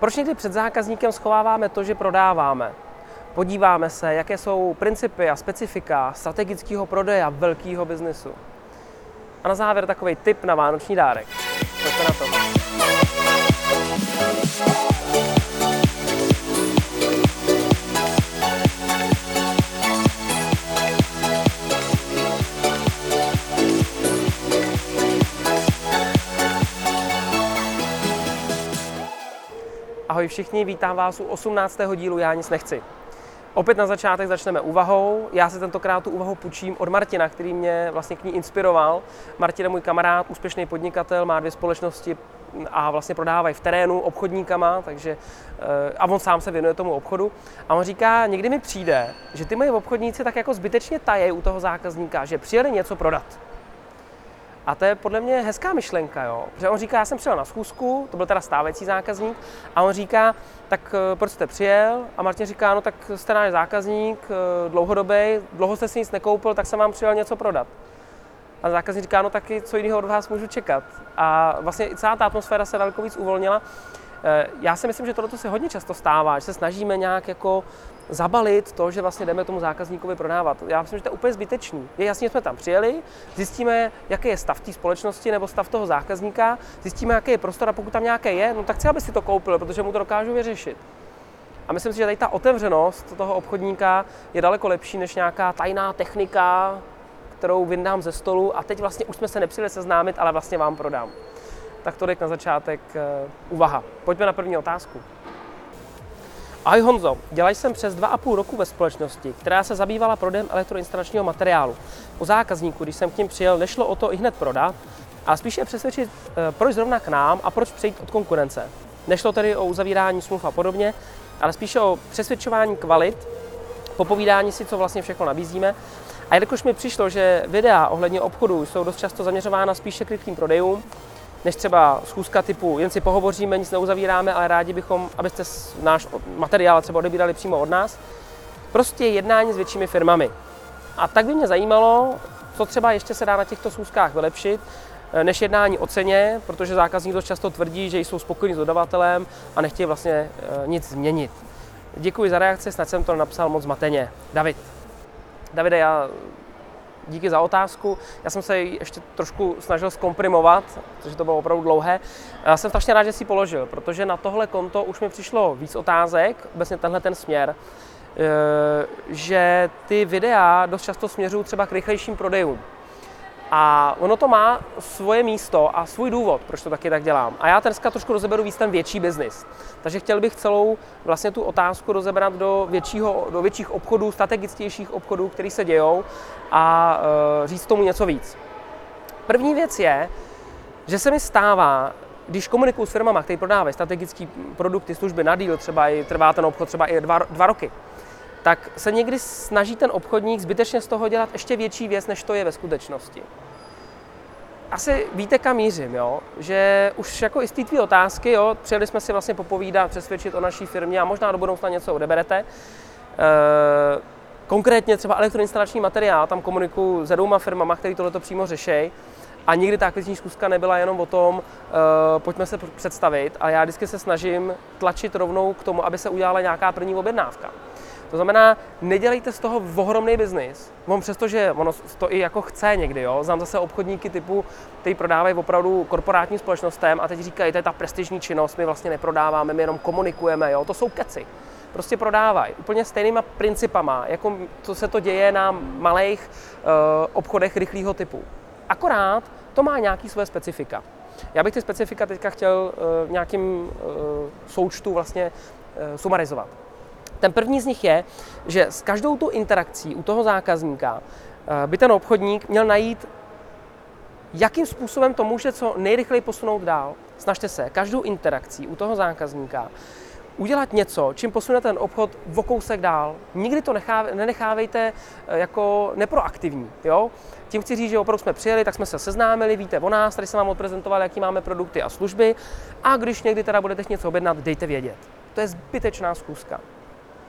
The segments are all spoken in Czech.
Proč někdy před zákazníkem schováváme to, že prodáváme? Podíváme se, jaké jsou principy a specifika strategického prodeje velkého biznesu. A na závěr takový tip na vánoční dárek. Pojďte na to. Ahoj všichni, vítám vás u 18. dílu Já nic nechci. Opět na začátek začneme úvahou. Já se tentokrát tu úvahu půjčím od Martina, který mě vlastně k ní inspiroval. Martin je můj kamarád, úspěšný podnikatel, má dvě společnosti a vlastně prodávají v terénu obchodníkama, takže eh, a on sám se věnuje tomu obchodu. A on říká, někdy mi přijde, že ty moji obchodníci tak jako zbytečně tají u toho zákazníka, že přijeli něco prodat. A to je podle mě hezká myšlenka, jo. Protože on říká, já jsem přijel na schůzku, to byl teda stávající zákazník, a on říká, tak eh, proč jste přijel? A Martin říká, no tak jste náš zákazník, eh, dlouhodobý, dlouho jste si nic nekoupil, tak jsem vám přijel něco prodat. A zákazník říká, no taky co jiného od vás můžu čekat. A vlastně i celá ta atmosféra se daleko víc uvolnila. Eh, já si myslím, že tohle se hodně často stává, že se snažíme nějak jako zabalit to, že vlastně jdeme tomu zákazníkovi prodávat. Já myslím, že to je úplně zbytečný. Je jasně, jsme tam přijeli, zjistíme, jaký je stav té společnosti nebo stav toho zákazníka, zjistíme, jaký je prostor a pokud tam nějaké je, no tak chci, aby si to koupil, protože mu to dokážu vyřešit. A myslím si, že tady ta otevřenost toho obchodníka je daleko lepší než nějaká tajná technika, kterou vyndám ze stolu a teď vlastně už jsme se nepřijeli seznámit, ale vlastně vám prodám. Tak to na začátek uh, úvaha. Pojďme na první otázku. Ahoj Honzo, dělal jsem přes dva a půl roku ve společnosti, která se zabývala prodejem elektroinstalačního materiálu. U zákazníků, když jsem k ním přijel, nešlo o to i hned prodat, ale spíše přesvědčit, eh, proč zrovna k nám a proč přejít od konkurence. Nešlo tedy o uzavírání smluv a podobně, ale spíše o přesvědčování kvalit, popovídání si, co vlastně všechno nabízíme. A jelikož mi přišlo, že videa ohledně obchodu jsou dost často zaměřována spíše k prodejům, než třeba schůzka typu jen si pohovoříme, nic neuzavíráme, ale rádi bychom, abyste náš materiál třeba odebírali přímo od nás. Prostě jednání s většími firmami. A tak by mě zajímalo, co třeba ještě se dá na těchto schůzkách vylepšit, eh, než jednání o ceně, protože zákazník dost často tvrdí, že jsou spokojení s dodavatelem a nechtějí vlastně eh, nic změnit. Děkuji za reakci, snad jsem to napsal moc mateně. David. Davide, já díky za otázku. Já jsem se ji ještě trošku snažil zkomprimovat, protože to bylo opravdu dlouhé. Já jsem strašně rád, že si položil, protože na tohle konto už mi přišlo víc otázek, obecně tenhle ten směr, eh, že ty videa dost často směřují třeba k rychlejším prodejům. A ono to má svoje místo a svůj důvod, proč to taky tak dělám. A já dneska trošku rozeberu víc ten větší biznis. Takže chtěl bych celou vlastně tu otázku rozebrat do, většího, do větších obchodů, strategičtějších obchodů, které se dějou a e, říct tomu něco víc. První věc je, že se mi stává, když komunikuju s firmama, které prodávají strategické produkty, služby na díl, třeba i trvá ten obchod třeba i dva, dva roky, tak se někdy snaží ten obchodník zbytečně z toho dělat ještě větší věc, než to je ve skutečnosti. Asi víte, kam mířím, jo? že už jako i z té tvý otázky, jo, přijeli jsme si vlastně popovídat, přesvědčit o naší firmě a možná do budoucna něco odeberete. E, konkrétně třeba elektroinstalační materiál, tam komunikuju s dvouma firmama, které tohleto přímo řeší. A nikdy ta akviziční zkuska nebyla jenom o tom, e, pojďme se představit, a já vždycky se snažím tlačit rovnou k tomu, aby se udělala nějaká první objednávka. To znamená, nedělejte z toho ohromný biznis. On přestože ono to i jako chce někdy, jo. Znám zase obchodníky typu, kteří prodávají opravdu korporátním společnostem a teď říkají, to je ta prestižní činnost, my vlastně neprodáváme, my jenom komunikujeme, jo. To jsou keci. Prostě prodávají úplně stejnýma principama, jako co se to děje na malých uh, obchodech rychlého typu. Akorát to má nějaký své specifika. Já bych ty specifika teďka chtěl uh, nějakým uh, součtu vlastně uh, sumarizovat. Ten první z nich je, že s každou tu interakcí u toho zákazníka eh, by ten obchodník měl najít, jakým způsobem to může co nejrychleji posunout dál. Snažte se každou interakcí u toho zákazníka udělat něco, čím posune ten obchod v kousek dál. Nikdy to necháve, nenechávejte eh, jako neproaktivní. Jo? Tím chci říct, že opravdu jsme přijeli, tak jsme se seznámili, víte o nás, tady jsem vám odprezentoval, jaký máme produkty a služby a když někdy teda budete něco objednat, dejte vědět. To je zbytečná zkuska.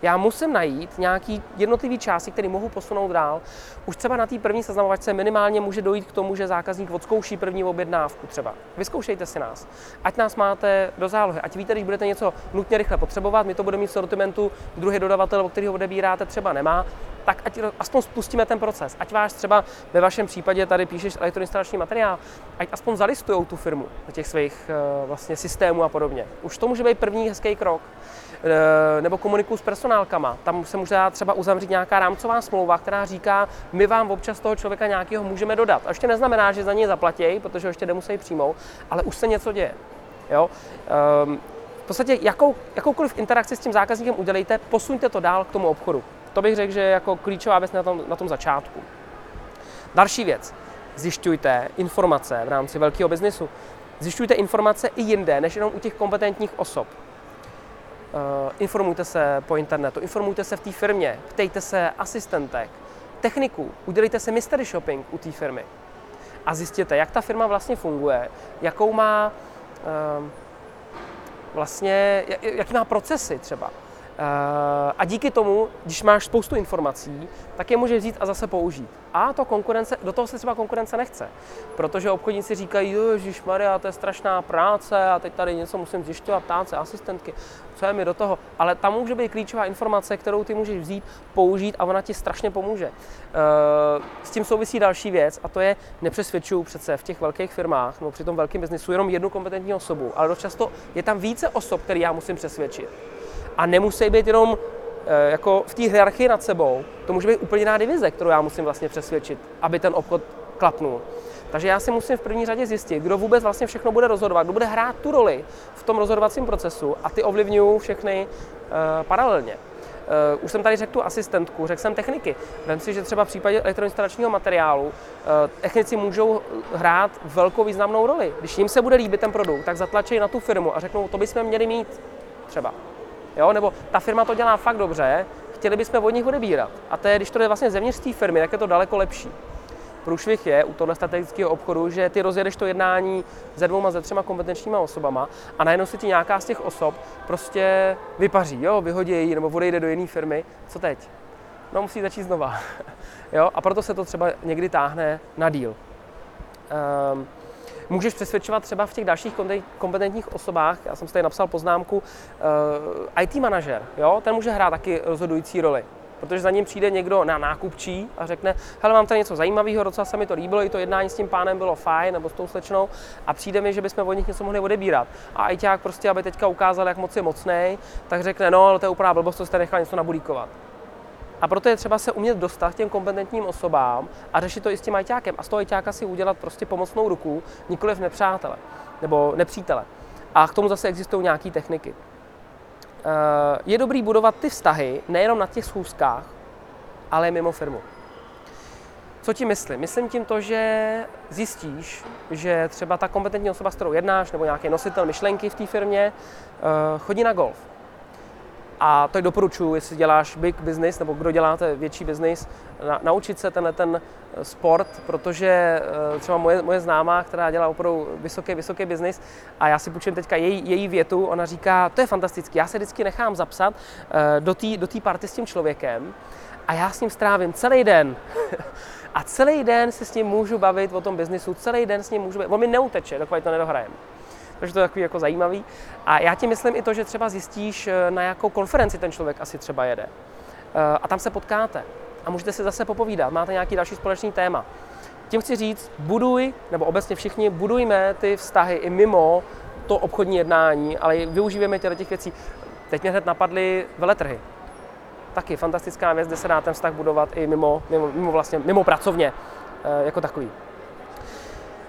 Já musím najít nějaký jednotlivý části, které mohu posunout dál. Už třeba na té první seznamovačce minimálně může dojít k tomu, že zákazník odzkouší první objednávku třeba. Vyzkoušejte si nás. Ať nás máte do zálohy, ať víte, když budete něco nutně rychle potřebovat, my to budeme mít v sortimentu, druhý dodavatel, o kterého odebíráte, třeba nemá, tak ať aspoň spustíme ten proces. Ať váš třeba ve vašem případě tady píšeš elektroinstalační materiál, ať aspoň zalistujou tu firmu do těch svých eh, vlastně systémů a podobně. Už to může být první hezký krok. Eh, nebo komunikuju s personálkama. Tam se může třeba uzavřít nějaká rámcová smlouva, která říká, my vám občas toho člověka nějakého můžeme dodat. A ještě neznamená, že za něj zaplatí, protože ho ještě nemusí přijmout, ale už se něco děje. Jo? Um, v podstatě jakou, jakoukoliv interakci s tím zákazníkem udělejte, posuňte to dál k tomu obchodu. To bych řekl, že je jako klíčová věc na tom, na tom začátku. Další věc. Zjišťujte informace v rámci velkého biznisu. Zjišťujte informace i jinde, než jenom u těch kompetentních osob. Uh, informujte se po internetu, informujte se v té firmě, ptejte se asistentek, techniků, udělejte se mystery shopping u té firmy a zjistěte, jak ta firma vlastně funguje, jakou má uh, vlastně, jaký má procesy třeba. Eh, a díky tomu, když máš spoustu informací, tak je můžeš vzít a zase použít. A to konkurence, do toho se třeba konkurence nechce, protože obchodníci říkají, Ježíš Maria, to je strašná práce a teď tady něco musím zjišťovat, ptát se asistentky, co je mi do toho. Ale tam může být klíčová informace, kterou ty můžeš vzít, použít a ona ti strašně pomůže. Eh, s tím souvisí další věc a to je, nepřesvědčuju přece v těch velkých firmách nebo při tom velkém biznisu jenom jednu kompetentní osobu, ale dost často je tam více osob, které já musím přesvědčit a nemusí být jenom eh, jako v té hierarchii nad sebou, to může být úplně jiná divize, kterou já musím vlastně přesvědčit, aby ten obchod klapnul. Takže já si musím v první řadě zjistit, kdo vůbec vlastně všechno bude rozhodovat, kdo bude hrát tu roli v tom rozhodovacím procesu a ty ovlivňují všechny uh, paralelně. Uh, už jsem tady řekl tu asistentku, řekl jsem techniky. Vem si, že třeba v případě elektroinstalačního materiálu uh, technici můžou hrát velkou významnou roli. Když jim se bude líbit ten produkt, tak zatlačí na tu firmu a řeknou, to bychom měli mít třeba jo? nebo ta firma to dělá fakt dobře, chtěli bychom od nich odebírat. A to je, když to je vlastně zevnitř té firmy, tak je to daleko lepší. Průšvih je u tohle strategického obchodu, že ty rozjedeš to jednání se dvouma, ze třema kompetenčníma osobama a najednou si ti nějaká z těch osob prostě vypaří, jo, vyhodí nebo odejde do jiné firmy. Co teď? No musí začít znova. jo? A proto se to třeba někdy táhne na díl. Um, můžeš přesvědčovat třeba v těch dalších kompetentních osobách. Já jsem si tady napsal poznámku, eh, IT manažer, jo, ten může hrát taky rozhodující roli. Protože za ním přijde někdo na nákupčí a řekne, hele, mám tady něco zajímavého, docela se mi to líbilo, i to jednání s tím pánem bylo fajn, nebo s tou slečnou, a přijde mi, že bychom od nich něco mohli odebírat. A ITák prostě, aby teďka ukázal, jak moc je mocný, tak řekne, no, ale to je úplná blbost, to jste nechal něco nabulíkovat. A proto je třeba se umět dostat k těm kompetentním osobám a řešit to i s tím ajťákem. A z toho ajťáka si udělat prostě pomocnou ruku, nikoliv nepřátele nebo nepřítele. A k tomu zase existují nějaké techniky. Eh, je dobrý budovat ty vztahy nejenom na těch schůzkách, ale mimo firmu. Co ti myslím? Myslím tím to, že zjistíš, že třeba ta kompetentní osoba, s kterou jednáš, nebo nějaký nositel myšlenky v té firmě, eh, chodí na golf a to doporučuji, jestli děláš big business, nebo kdo děláte větší business, na, naučit se tenhle ten eh, sport, protože eh, třeba moje, moje známá, která dělá opravdu vysoký, vysoký business, a já si půjčím teďka její, její větu, ona říká, to je fantastické, já se vždycky nechám zapsat eh, do té do party s tím člověkem a já s ním strávím celý den. a celý den se s ním můžu bavit o tom biznisu, celý den s ním můžu bavit. On mi neuteče, dokud to nedohrajeme takže to je takový jako zajímavý. A já ti myslím i to, že třeba zjistíš, eh, na jakou konferenci ten člověk asi třeba jede. Eh, a tam se potkáte a můžete si zase popovídat, máte nějaký další společný téma. Tím chci říct, buduj, nebo obecně všichni, budujme ty vztahy i mimo to obchodní jednání, ale využíváme těchto těch věcí. Teď mě hned napadly veletrhy. Taky fantastická věc, kde se dá ten vztah budovat i mimo, mimo, mimo, vlastně, mimo pracovně eh, jako takový.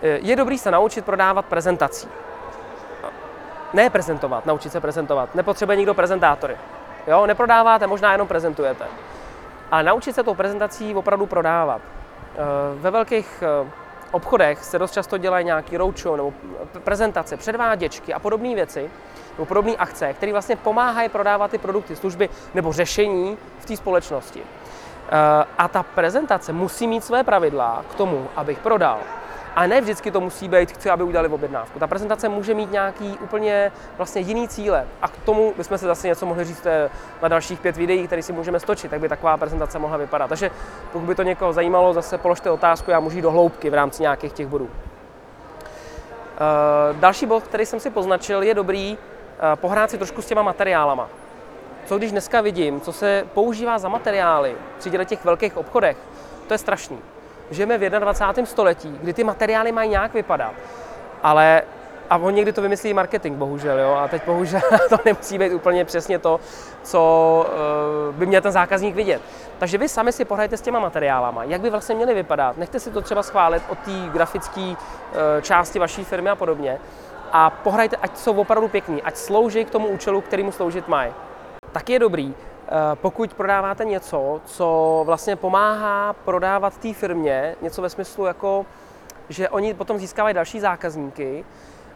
Je dobrý se naučit prodávat prezentací ne prezentovat, naučit se prezentovat. Nepotřebuje nikdo prezentátory. Jo, neprodáváte, možná jenom prezentujete. Ale naučit se tou prezentací opravdu prodávat. Eh, ve velkých eh, obchodech se dost často dělají nějaký roadshow nebo prezentace, předváděčky a podobné věci, nebo podobné akce, které vlastně pomáhají prodávat ty produkty, služby nebo řešení v té společnosti. Eh, a ta prezentace musí mít své pravidla k tomu, abych prodal. A ne vždycky to musí být, chci, aby udělali objednávku. Ta prezentace může mít nějaký úplně vlastně jiný cíle. A k tomu bychom se zase něco mohli říct na dalších pět videí, které si můžeme stočit, tak by taková prezentace mohla vypadat. Takže pokud by to někoho zajímalo, zase položte otázku, já můžu jít do hloubky v rámci nějakých těch bodů. Eh, další bod, který jsem si poznačil, je dobrý eh, pohrát si trošku s těma materiálama. Co když dneska vidím, co se používá za materiály při těch velkých obchodech, to je strašný. Žijeme v 21. století, kdy ty materiály mají nějak vypadat, ale a on někdy to vymyslí marketing, bohužel, jo. A teď bohužel to nemusí být úplně přesně to, co uh, by měl ten zákazník vidět. Takže vy sami si pohrajte s těma materiálama, jak by vlastně měly vypadat. Nechte si to třeba schválit od té grafické uh, části vaší firmy a podobně. A pohrajte, ať jsou opravdu pěkní, ať slouží k tomu účelu, kterýmu sloužit mají. Tak je dobrý, eh, pokud prodáváte něco, co vlastně pomáhá prodávat té firmě, něco ve smyslu jako, že oni potom získávají další zákazníky,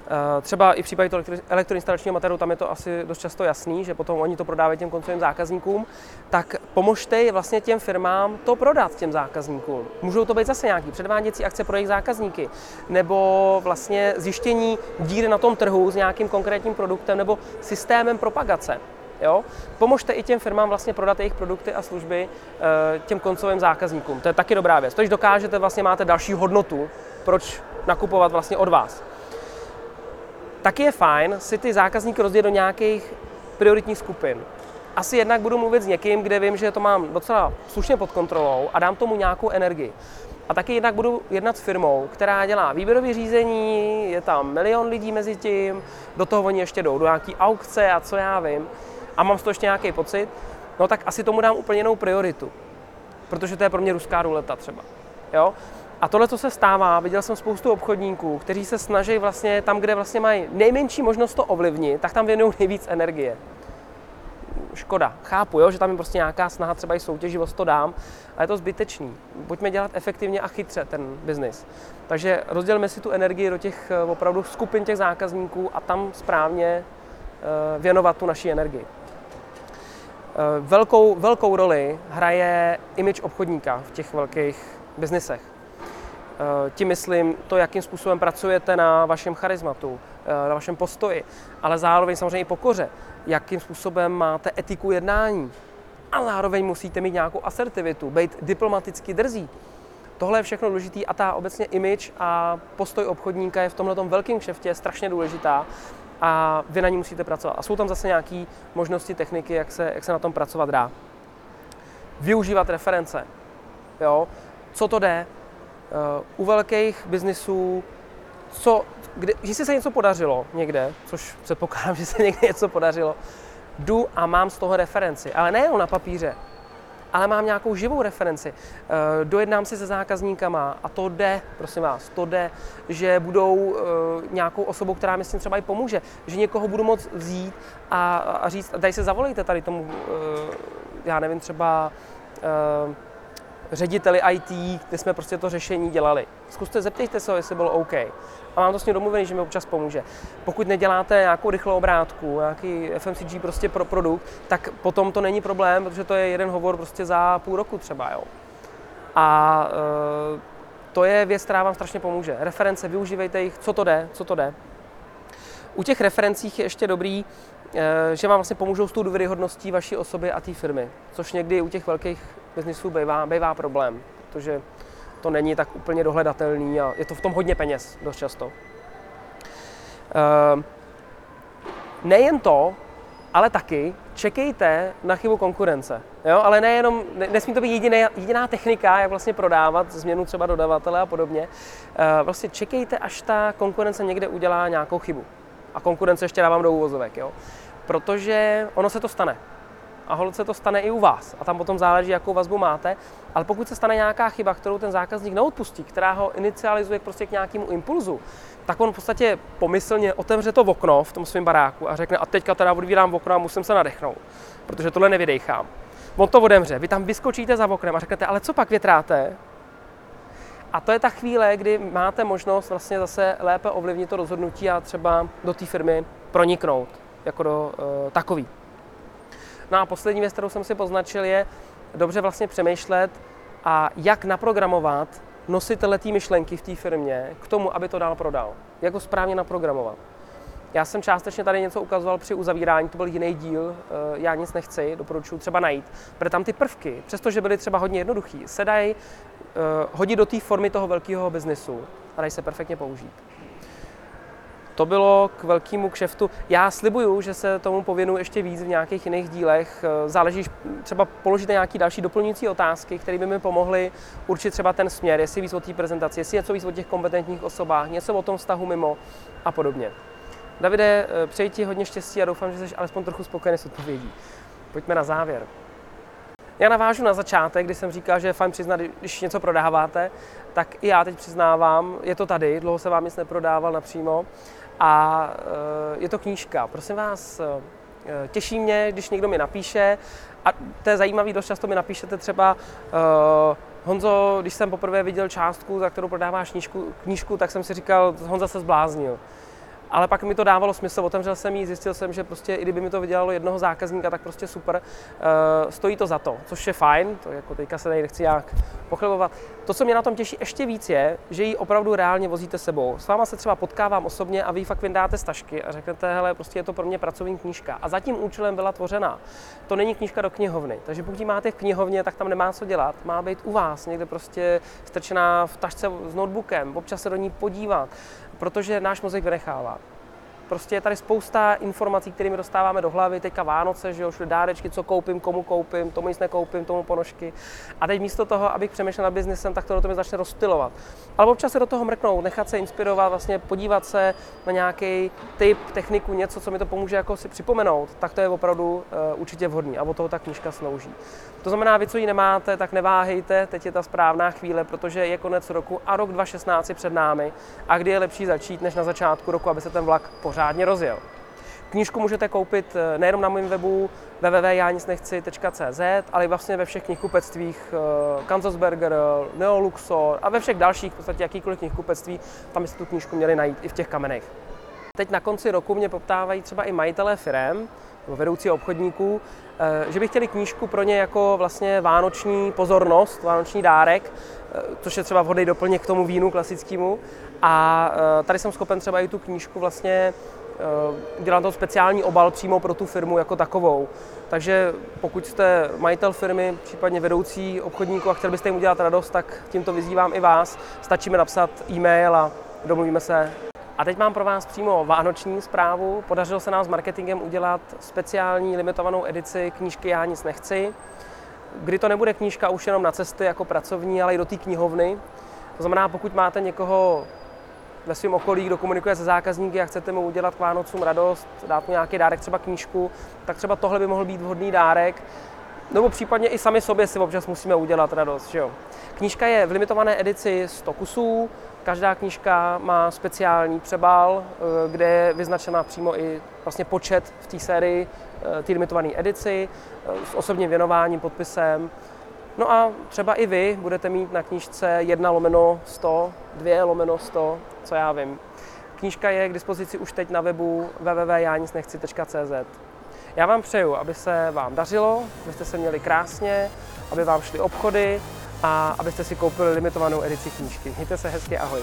Eh, třeba i v případě toho elektroinstalačního materiálu, tam je to asi dost často jasný, že potom oni to prodávají těm koncovým zákazníkům, tak pomožte vlastně těm firmám to prodat těm zákazníkům. Můžou to být zase nějaký předváděcí akce pro jejich zákazníky, nebo vlastně zjištění díry na tom trhu s nějakým konkrétním produktem nebo systémem propagace. Jo? Pomožte i těm firmám vlastně prodat jejich produkty a služby eh, těm koncovým zákazníkům. To je taky dobrá věc. Tož dokážete, vlastně máte další hodnotu, proč nakupovat vlastně od vás taky je fajn si ty zákazníky rozdělit do nějakých prioritních skupin. Asi jednak budu mluvit s někým, kde vím, že to mám docela slušně pod kontrolou a dám tomu nějakou energii. A taky jednak budu jednat s firmou, která dělá výběrové řízení, je tam milion lidí mezi tím, do toho oni ještě jdou do nějaký aukce a co já vím, a mám z toho ještě nějaký pocit, no tak asi tomu dám úplně jinou prioritu, protože to je pro mě ruská ruleta třeba. Jo? A tohle, co se stává, viděl jsem spoustu obchodníků, kteří se snaží vlastně tam, kde vlastně mají nejmenší možnost to ovlivnit, tak tam věnují nejvíc energie. Škoda, chápu, jo, že tam je prostě nějaká snaha třeba i soutěživost to dám, ale je to zbytečný. Pojďme dělat efektivně a chytře ten biznis. Takže rozdělme si tu energii do těch eh, opravdu skupin těch zákazníků a tam správně eh, věnovat tu naši energii. Eh, velkou, velkou roli hraje image obchodníka v těch velkých biznisech. Eh, tím myslím to, jakým způsobem pracujete na vašem charizmatu, eh, na vašem postoji, ale zároveň samozřejmě i pokoře, jakým způsobem máte etiku jednání. A zároveň musíte mít nějakou asertivitu, být diplomaticky drzí. Tohle je všechno důležité a ta obecně image a postoj obchodníka je v tomhle velkém kšeftě strašně důležitá a vy na ní musíte pracovat. A jsou tam zase nějaké možnosti, techniky, jak se, jak se na tom pracovat dá. Využívat reference. Jo? Co to jde? Eh, u velkých biznisů, co, kde, jestli se něco podařilo někde, což předpokládám, že se někde něco podařilo, jdu a mám z toho referenci, ale nejenom na papíře, ale mám nějakou živou referenci. Eh, dojednám si se zákazníkama a to jde, prosím vás, to jde, že budou eh, nějakou osobou, která mi s tím třeba i pomůže, že někoho budu moct vzít a, a říct, daj se zavolejte tady tomu, já nevím, třeba řediteli IT, kde jsme prostě to řešení dělali. Zkuste, zeptejte se, jestli bylo OK. A mám to s ním domluvený, že mi občas pomůže. Pokud neděláte nějakou rychlou obrátku, nějaký FMCG prostě pro produkt, tak potom to není problém, protože to je jeden hovor prostě za půl roku třeba, jo. A e, to je věc, která vám strašně pomůže. Reference, využívejte jich, co to jde, co to jde. U těch referencích je ještě dobrý, že vám vlastně pomůžou s tou důvěryhodností vaší osoby a té firmy, což někdy u těch velkých biznisu bývá, bývá problém, protože to není tak úplně dohledatelný a je to v tom hodně peněz dost často. Ehm, nejen to, ale taky čekejte na chybu konkurence. Jo? Ale nejenom, nesmí to být jediné, jediná technika, jak vlastně prodávat změnu třeba dodavatele a podobně. Ehm, vlastně čekejte, až ta konkurence někde udělá nějakou chybu. A konkurence ještě dávám do úvozovek, jo? protože ono se to stane a hold se to stane i u vás. A tam potom záleží, jakou vazbu máte. Ale pokud se stane nějaká chyba, kterou ten zákazník neodpustí, která ho inicializuje prostě k nějakému impulzu, tak on v podstatě pomyslně otevře to okno v tom svém baráku a řekne, a teďka teda odvírám okno a musím se nadechnout, protože tohle nevydechám. On to odemře, vy tam vyskočíte za oknem a řeknete, ale co pak větráte? A to je ta chvíle, kdy máte možnost vlastně zase lépe ovlivnit to rozhodnutí a třeba do té firmy proniknout jako do uh, takový. No a poslední věc, kterou jsem si poznačil, je dobře vlastně přemýšlet a jak naprogramovat nositele té myšlenky v té firmě k tomu, aby to dál prodal. Jak ho správně naprogramovat. Já jsem částečně tady něco ukazoval při uzavírání, to byl jiný díl, eh, já nic nechci, doporučuji třeba najít, protože tam ty prvky, přestože byly třeba hodně jednoduchý, se dají uh, hodit do té formy toho velkého biznesu a dají se perfektně použít. To bylo k velkému kšeftu. Já slibuju, že se tomu pověnu ještě víc v nějakých jiných dílech. Eh, záleží, třeba položíte nějaké další doplňující otázky, které by mi pomohly určit třeba ten směr, jestli víc o té prezentaci, jestli něco víc o těch kompetentních osobách, něco o tom vztahu mimo a podobně. Davide, eh, přeji ti hodně štěstí a doufám, že jsi alespoň trochu spokojený s odpovědí. Pojďme na závěr. Já navážu na začátek, kdy jsem říkal, že je fajn přiznat, když něco prodáváte, tak i já teď přiznávám, je to tady, dlouho se vám nic neprodával napřímo. A eh, je to knížka. Prosím vás, eh, těší mě, když někdo mi napíše. A to je zajímavé, dost často mi napíšete třeba Honzo, když jsem poprvé viděl částku, za kterou prodáváš knížku, knížku tak jsem si říkal, Honza se zbláznil ale pak mi to dávalo smysl, otevřel jsem ji, zjistil jsem, že prostě i kdyby mi to vydělalo jednoho zákazníka, tak prostě super, uh, stojí to za to, což je fajn, to jako teďka se nechci jak pochlebovat. To, co mě na tom těší ještě víc je, že ji opravdu reálně vozíte sebou. S váma se třeba potkávám osobně a vy fakt vyndáte stažky a řeknete, hele, prostě je to pro mě pracovní knížka. A za tím účelem byla tvořena. To není knížka do knihovny. Takže pokud ji máte v knihovně, tak tam nemá co dělat. Má být u vás, někde prostě strčená v tašce s notebookem, občas se do ní podívat protože náš mozek vynechává. Prostě je tady spousta informací, kterými dostáváme do hlavy. Teďka Vánoce, že jo, všude dárečky, co koupím, komu koupím, tomu nic nekoupím, tomu ponožky. A teď místo toho, abych přemýšlel nad biznesem, tak to do toho začne rozptilovat. Ale občas se do toho mrknout, nechat se inspirovat, vlastně podívat se na nějaký typ, techniku, něco, co mi to pomůže jako si připomenout, tak to je opravdu uh, určitě vhodný. A o toho ta knížka slouží. To znamená, vy, co ji nemáte, tak neváhejte, teď je ta správná chvíle, protože je konec roku a rok 2016 je před námi. A kdy je lepší začít než na začátku roku, aby se ten vlak pořádně rozjel. Knížku můžete koupit eh, nejenom na mém webu www.janicnechci.cz, ale i vlastně ve všech knihkupectvích eh, Kanzasberger, Neoluxor a ve všech dalších, v podstatě jakýkoliv knihkupectví, tam byste tu knížku měli najít i v těch kamenech. Teď na konci roku mě poptávají třeba i majitelé firem, vedoucí obchodníků, eh, že by chtěli knížku pro ně jako vlastně vánoční pozornost, vánoční dárek, eh, což je třeba vhodný doplněk k tomu vínu klasickému. A eh, tady jsem schopen třeba i tu knížku vlastně udělat to speciální obal přímo pro tu firmu jako takovou. Takže pokud jste majitel firmy, případně vedoucí obchodníku a chtěl byste jim udělat radost, tak tímto vyzývám i vás. Stačí mi napsat e-mail a domluvíme se a teď mám pro vás přímo vánoční zprávu. Podařilo se nám s marketingem udělat speciální limitovanou edici knížky Já nic nechci, kdy to nebude knížka už jenom na cesty jako pracovní, ale i do té knihovny. To znamená, pokud máte někoho ve svém okolí, kdo komunikuje se zákazníky a chcete mu udělat k Vánocům radost, dát mu nějaký dárek, třeba knížku, tak třeba tohle by mohl být vhodný dárek. Nebo případně i sami sobě si občas musíme udělat radost. Že jo? Knížka je v limitované edici 100 kusů, Každá knížka má speciální přebal, eh, kde je vyznačena přímo i vlastně počet v té sérii, eh, té limitované edici, eh, s osobním věnováním, podpisem. No a třeba i vy budete mít na knížce 1 lomeno 100, 2 lomeno 100, co já vím. Knížka je k dispozici už teď na webu www.janicnechci.cz. Já vám přeju, aby se vám dařilo, abyste se měli krásně, aby vám šly obchody, a abyste si koupili limitovanou edici knížky. Mějte se hezky, ahoj.